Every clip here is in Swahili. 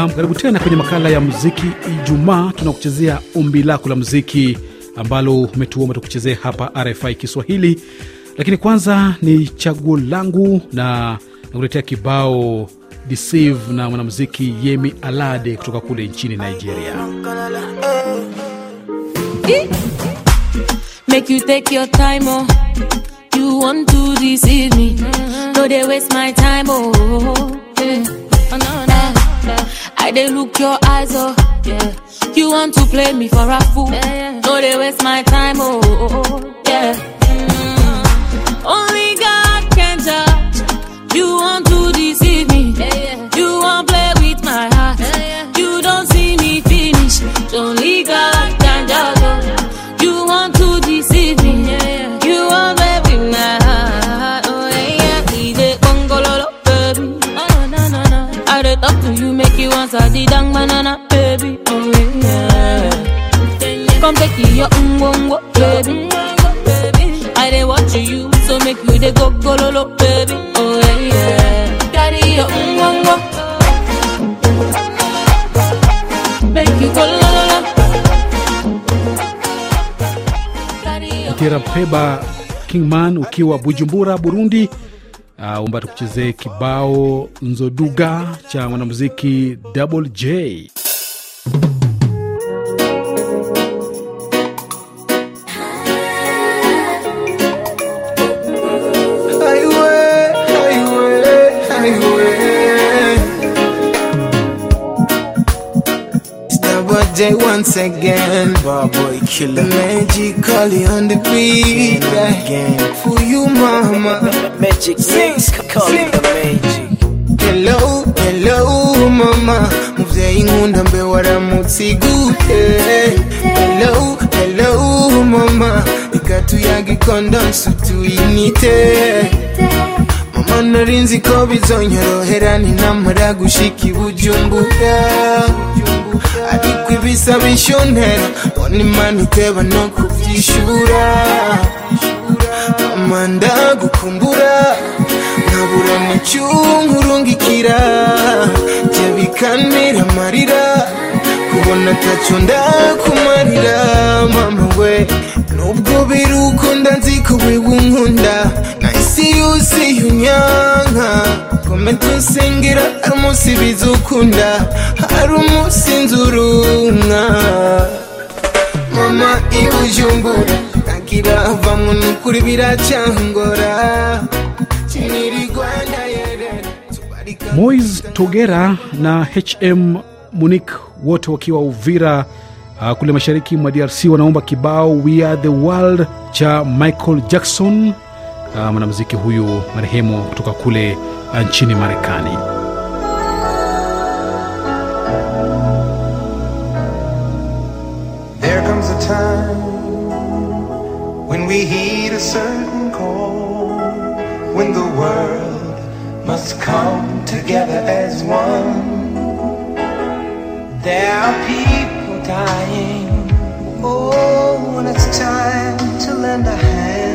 Naam, karibu tena kwenye makala ya muziki Ijumaa. Tunakuchezea ombi lako la muziki ambalo umetuomba tukuchezee hapa RFI Kiswahili, lakini kwanza ni chaguo langu na nakuletea kibao Deceive na mwanamuziki Yemi Alade kutoka kule nchini Nigeria. Make you take your time, oh. You want to deceive me. No, they waste my time, oh. Yeah. Oh, no, no. I they look your eyes, oh. Yeah. You want to play me for a fool. yeah No, they waste my time, oh. Yeah. Mm. Only the dang banana, baby. Oh yeah. Come take your ungongo, baby. I dey watch you, so make you dey go gololo, baby. Oh yeah. Carry your ungongo, make you go lo lo your Tirapeba Kingman ukiwa Bujumbura, Burundi. Uh, umba tukuchezee kibao Nzoduga cha mwanamuziki Double J. Double once again, boy killer. Magically on the beat, again. For you, mama. Magic Mix, call it the magic. Hello, hello, mama. Muvyeyi nkunda mbe waramutse gute? Hello, hello, mama. Ikatuyaga ikondonsi tuyinite. Mama narinzi ko bizonyorohera ninamara gushika i Bujumbura ariko ibisaba inshuntera mbona imana iteba no kubyishura. Mama ndagukumbura. Nkabura n'icyunkurungikira jya bikantera amarira. Kubona atacyo ndakumarira. Mama we nubwo uko nzi ko wewe unkunda. Nahise yose yunyanka kome usengera hari umunsi bizukunda hari umunsi nzurumwa mama ibujumbura ntagira vamwe nukuri biracyangora Mois Togera na HM Munik wote wakiwa Uvira uh, kule mashariki mwa DRC wanaomba kibao We Are The World cha Michael Jackson, uh, mwanamuziki huyu marehemu kutoka kule uh, nchini Marekani. There comes a time when we heed a certain call, when the world must come together as one. There are people dying. Oh, when it's time to lend a hand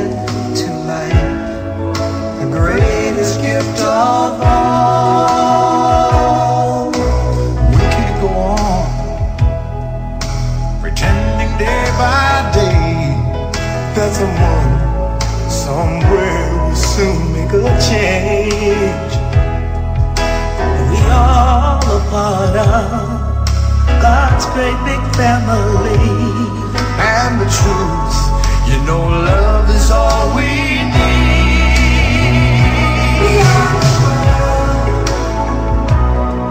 greatest gift of all. We can't go on pretending day by day that someone somewhere will soon make a change. We all a part of God's great big family. And the truth, you know, love is all we need.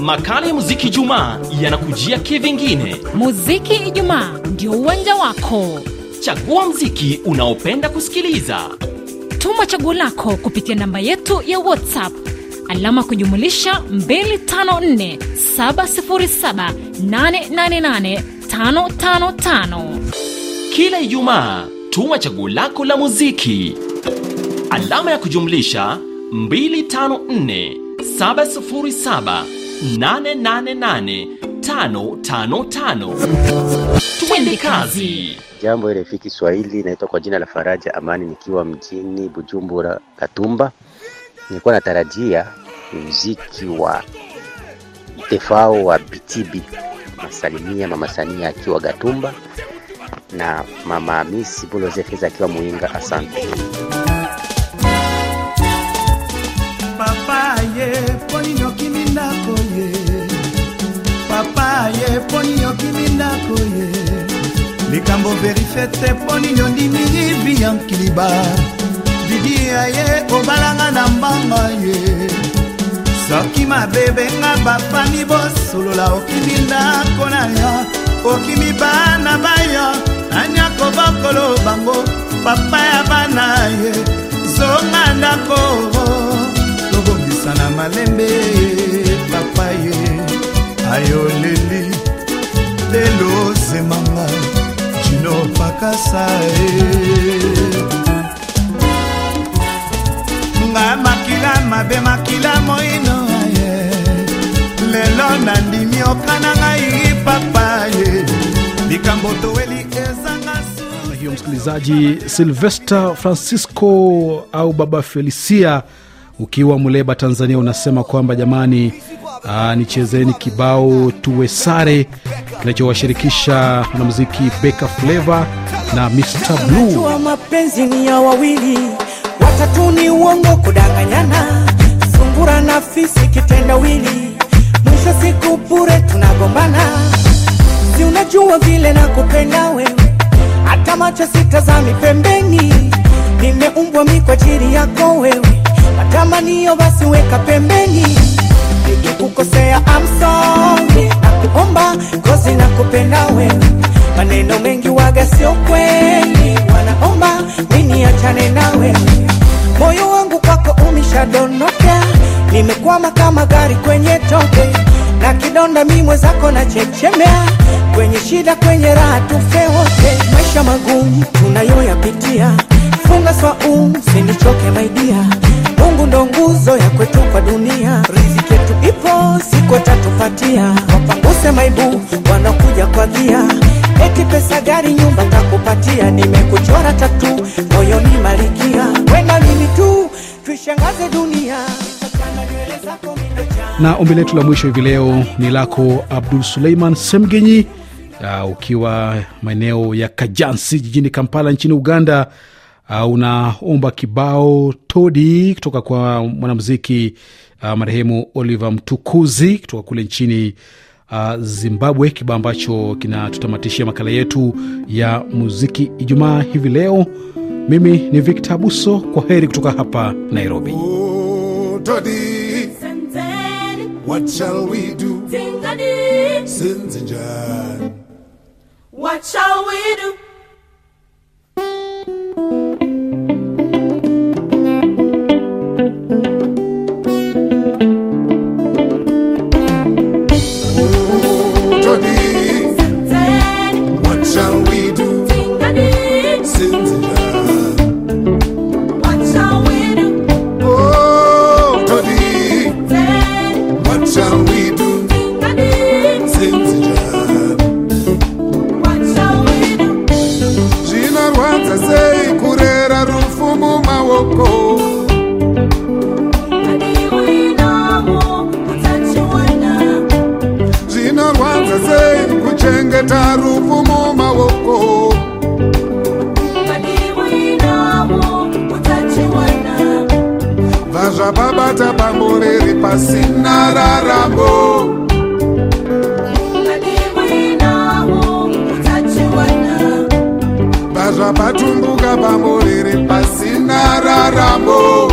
Makala ya muziki Jumaa yanakujia kivingine. Muziki Ijumaa ndio uwanja wako. Chagua mziki unaopenda kusikiliza. Tuma chaguo lako kupitia namba yetu ya WhatsApp alama kujumulisha 254 707 888 555. Kila Ijumaa tuma chaguo lako la muziki, alama ya kujumlisha 254 707 888 555. Twende kazi. Jambo RFI Kiswahili, naitwa kwa jina la Faraja Amani nikiwa mjini Bujumbura Katumba. Nilikuwa natarajia muziki wa Tefao wa Bitibi, masalimia mama Sania akiwa Gatumba na mama Hamisi Bulozefeza akiwa Muinga. Asante. Likambo verifie te poni nyondimi ivi ya nkiliba. Didia ye obalanga na mbanga ye. Soki mabebenga bafami bosolola okimi ndako na yo okimi bana bayo anyako bokolo bango papa ya bana ye. Zonga ndako tobongisa na malembe papa ye. Ayoleli lelo zemanga jino pakasa e nga makila mabe makila moino ye lelo nandimi okana ngai papa ye likambo toweli ezanga msikilizaji silvester francisco au baba felicia ukiwa muleba tanzania unasema kwamba jamani aa, nichezeni kibao tuwe sare. Kinachowashirikisha mwanamuziki beka fleva na mr blue. Mapenzi ni ya wawili, watatu ni uongo, kudanganyana, sungura na fisi kitendawili, mwisho siku bure tunagombana. Si unajua vile nakupenda wewe, hata macho sitazami pembeni, nimeumbwa mi kwa yako wewe, matamanio basi weka pembeni sio kweli, wanaomba mimi achane nawe. moyo wangu kwako umeshadondoka, nimekwama kama gari kwenye tope, na kidonda mimi mwenzako na chechemea, kwenye shida kwenye raha tufe wote, maisha magumu tunayoyapitia, funga swaumu sinichoke maidia Mungu ndo nguzo ya kwetu kwa dunia, riziki yetu ipo, siku atatupatia. Wapanguse maibu wanakuja kwa gia, eti pesa, gari, nyumba takupatia. Nimekuchora tatu moyoni, malikia wenda mimi tu, tuishangaze dunia. Na ombi letu la mwisho hivi leo ni lako abdul suleiman semgenyi uh, ukiwa maeneo ya kajansi jijini kampala nchini uganda uh, unaomba kibao todi kutoka kwa mwanamuziki uh, marehemu oliver mtukuzi kutoka kule nchini uh, zimbabwe kibao ambacho kinatutamatishia makala yetu ya muziki ijumaa hivi leo mimi ni victor abuso kwa heri kutoka hapa nairobi what shall we do? Sins. What shall we do? Shall we do? kubata bango riri pasina rarambo bazva patumbuka bango riri pasina rarambo